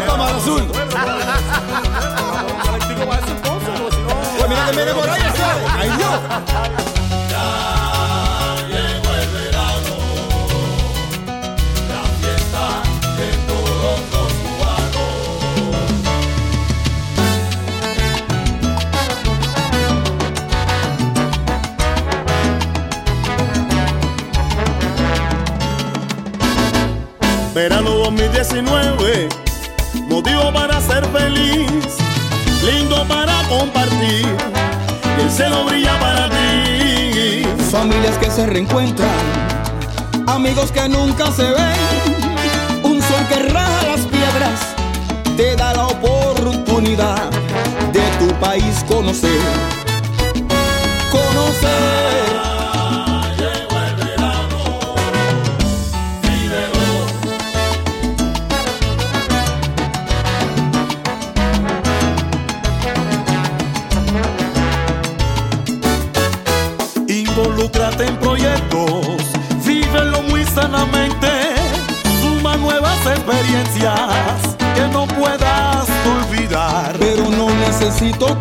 el Camar Azul. Pues mira que viene por ahí, ¿sabes? ¡Ay, Dios! verano 2019 nos dio para ser feliz, lindo para compartir, el cielo brilla para ti. Familias que se reencuentran, amigos que nunca se ven, un sol que raja las piedras, te da la oportunidad de tu país conocer, conocer. necesito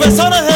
a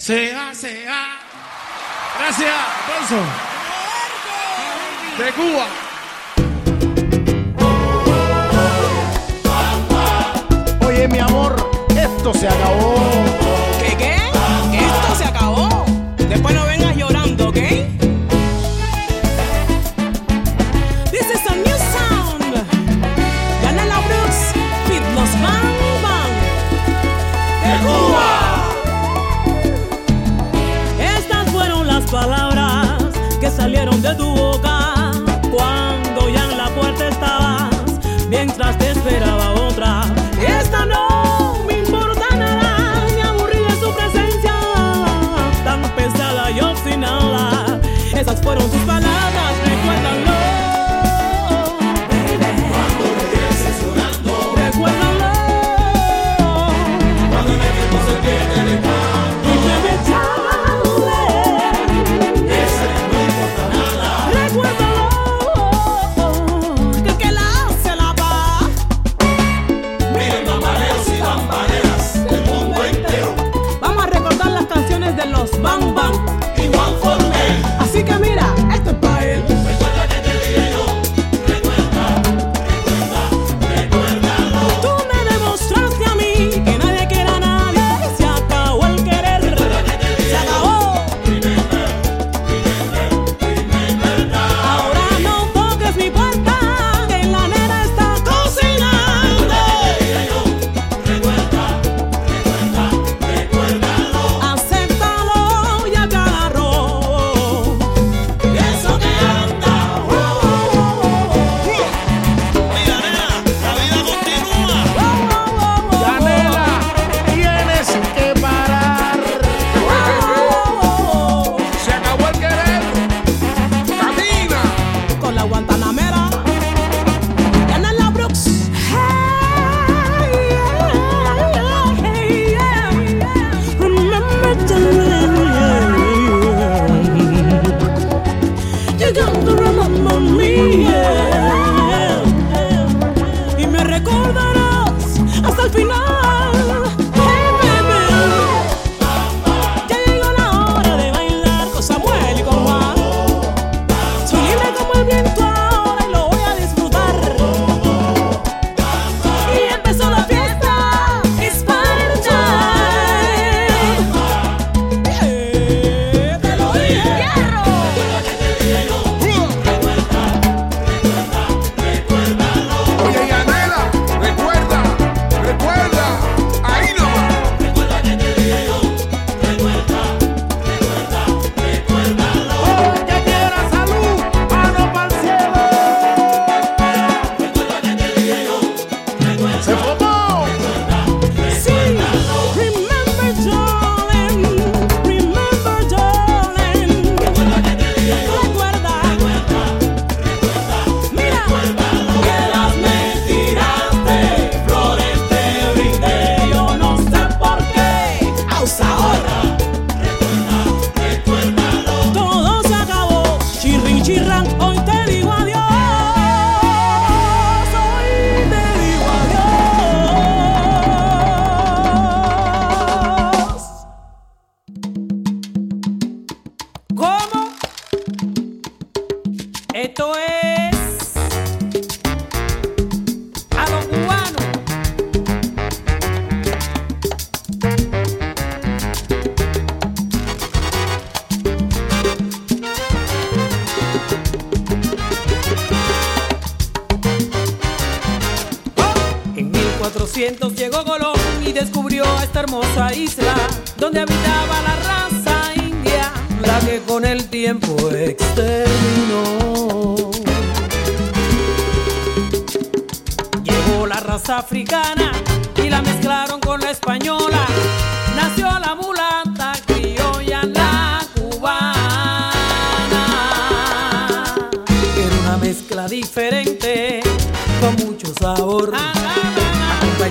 sea, sea. Gracias, aplauso. De Cuba. Oye, mi amor, esto se acabó. ¿Qué qué? Esto se acabó. Después no vengas llorando. de tu boca cuando ya en la puerta estabas, mientras te esperaba otra. Esta no me importa nada, me aburrí de su presencia, tan pesada y obstinada. Esas fueron sus 1800 llegó Colón y descubrió esta hermosa isla donde habitaba la raza india, la que con el tiempo exterminó. Llegó la raza africana y la mezclaron con la española. Nació la mulata criolla, la cubana. Era una mezcla diferente con mucho sabor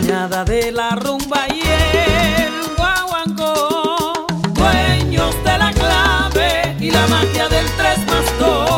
de la rumba y el guaguancó, dueños de la clave y la magia del tres más dos.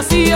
así.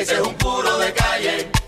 Ese es un puro de calle.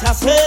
Te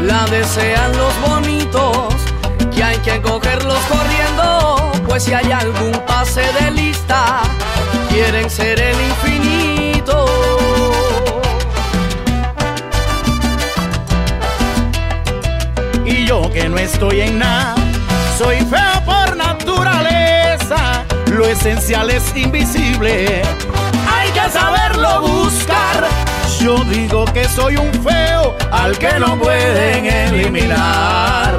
la desean los bonitos, que hay que cogerlos corriendo, pues si hay algún pase de lista, quieren ser el infinito. Y yo que no estoy en nada, soy feo por naturaleza. Lo esencial es invisible, hay que saberlo buscar. Yo digo que soy un feo al que no pueden eliminar.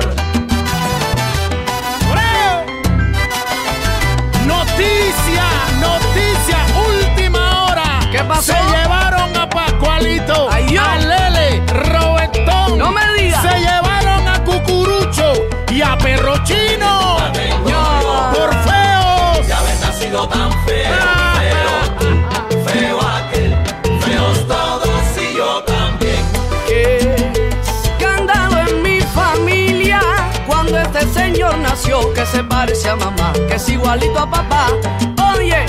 Noticia, noticia, última hora. ¿Qué pasó? Se llevaron a Pascualito, Ay, a Lele, Robertón. No me digas. Se llevaron a Cucurucho y a Perrochino. No. Por feos. De haber nacido tan feo, Ah. Se parece a mamá, que es igualito a papá. Oye,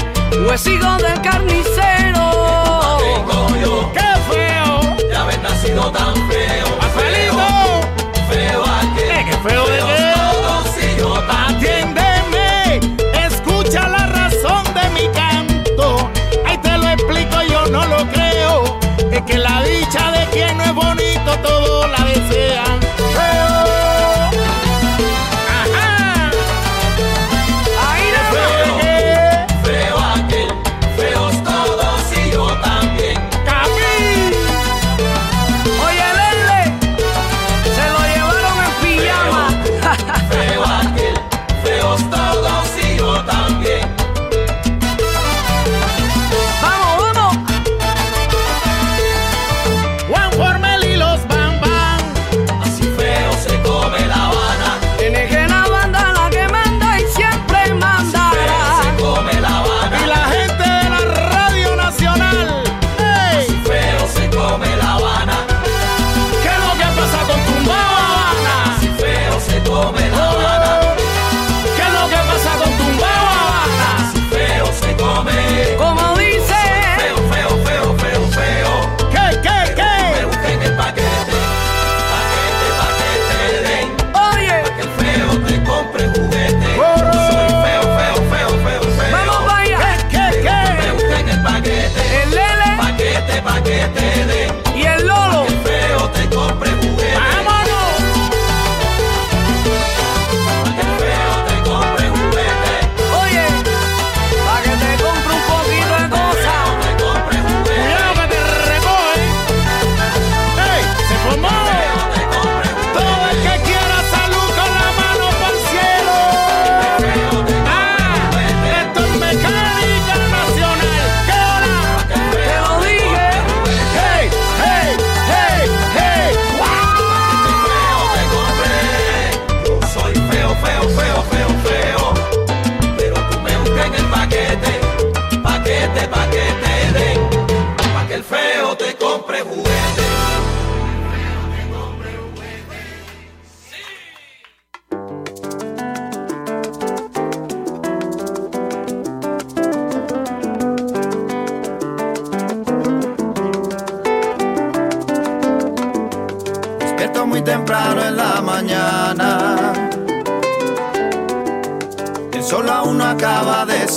o es hijo del carnicero. Tengo yo ¡Qué feo! de haber nacido tan feo, feo, ¡Pascualito! feo aquel, Eh, qué feo de feos qué. todos y yo también. Atiéndeme, escucha la razón de mi canto. Ahí te lo explico, yo no lo creo. Es que la dicha de quien no es bonito, todos la desean.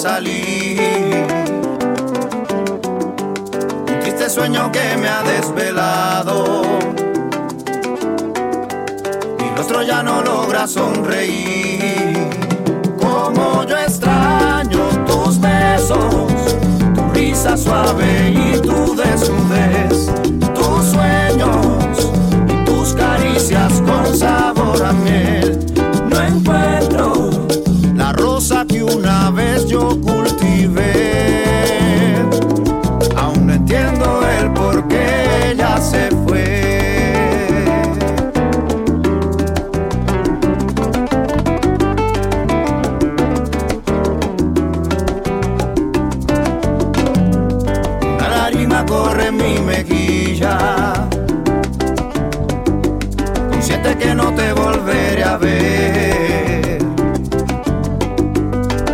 Salir. Un triste sueño que me ha desvelado. Mi rostro ya no logra sonreír. Como yo extraño tus besos, tu risa suave y tu desnudez, tus sueños y tus caricias con sabor a miel. No encuentro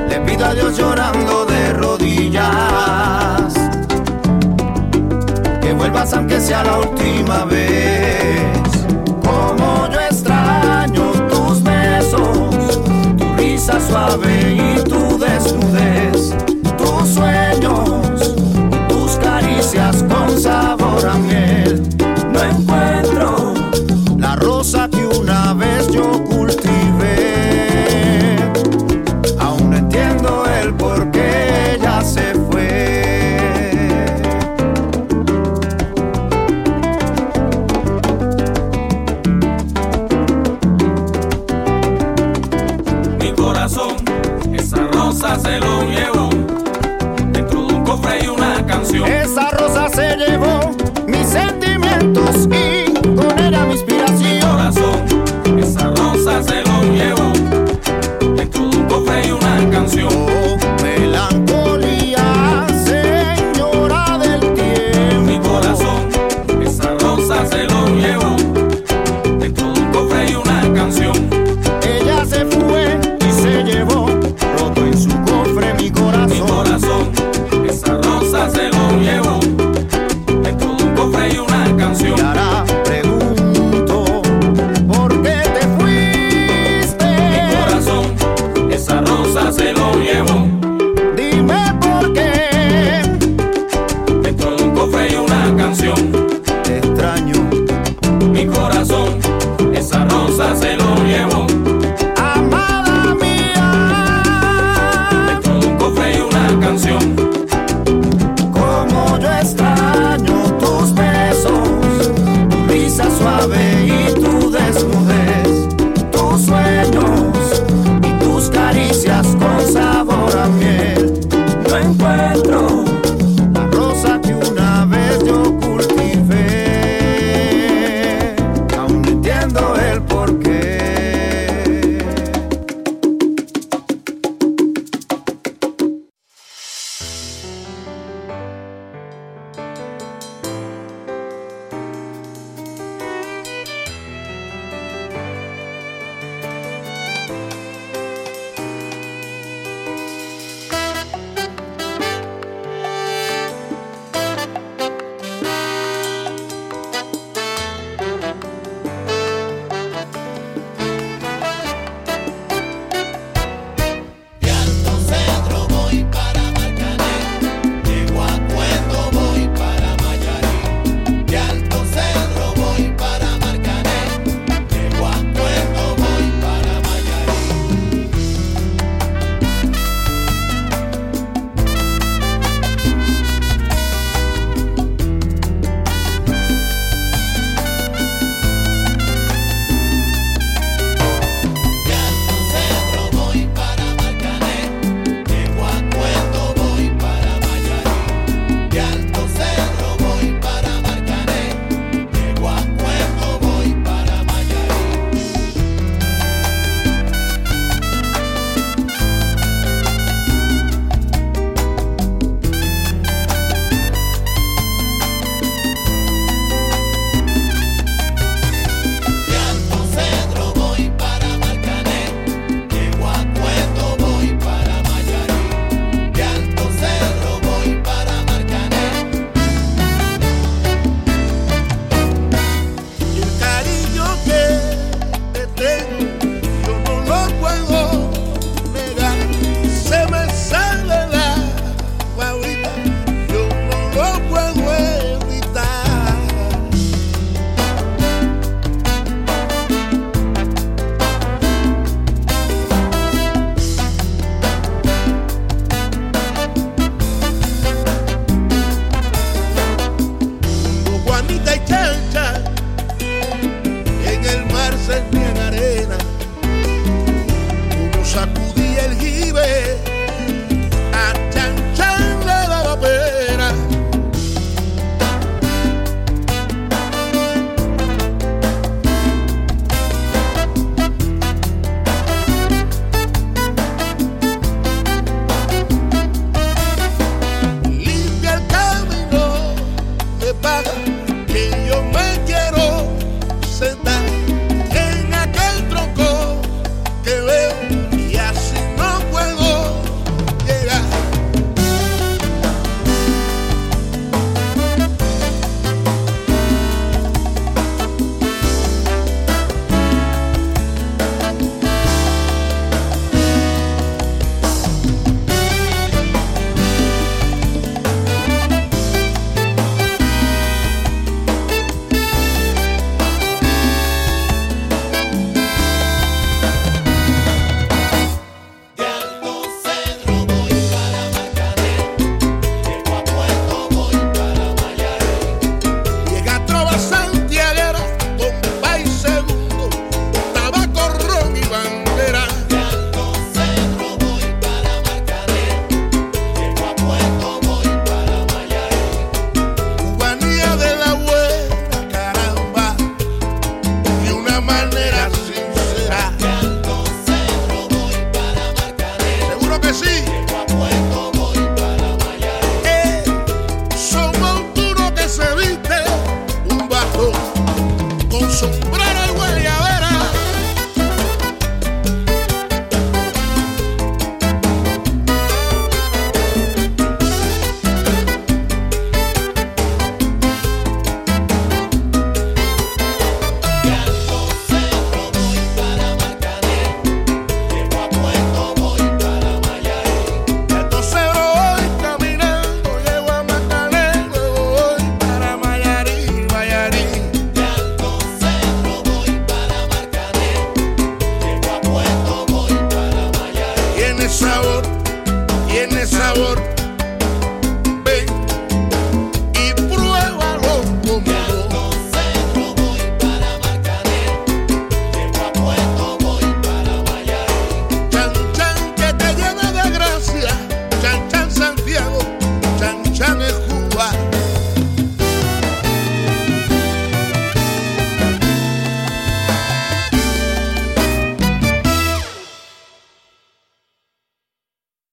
Le pido a Dios llorando de rodillas que vuelvas aunque sea la última vez. Como yo extraño tus besos, tu risa suave y tu desnudez, tus sueños, tus caricias con sabor a miel. No encuentro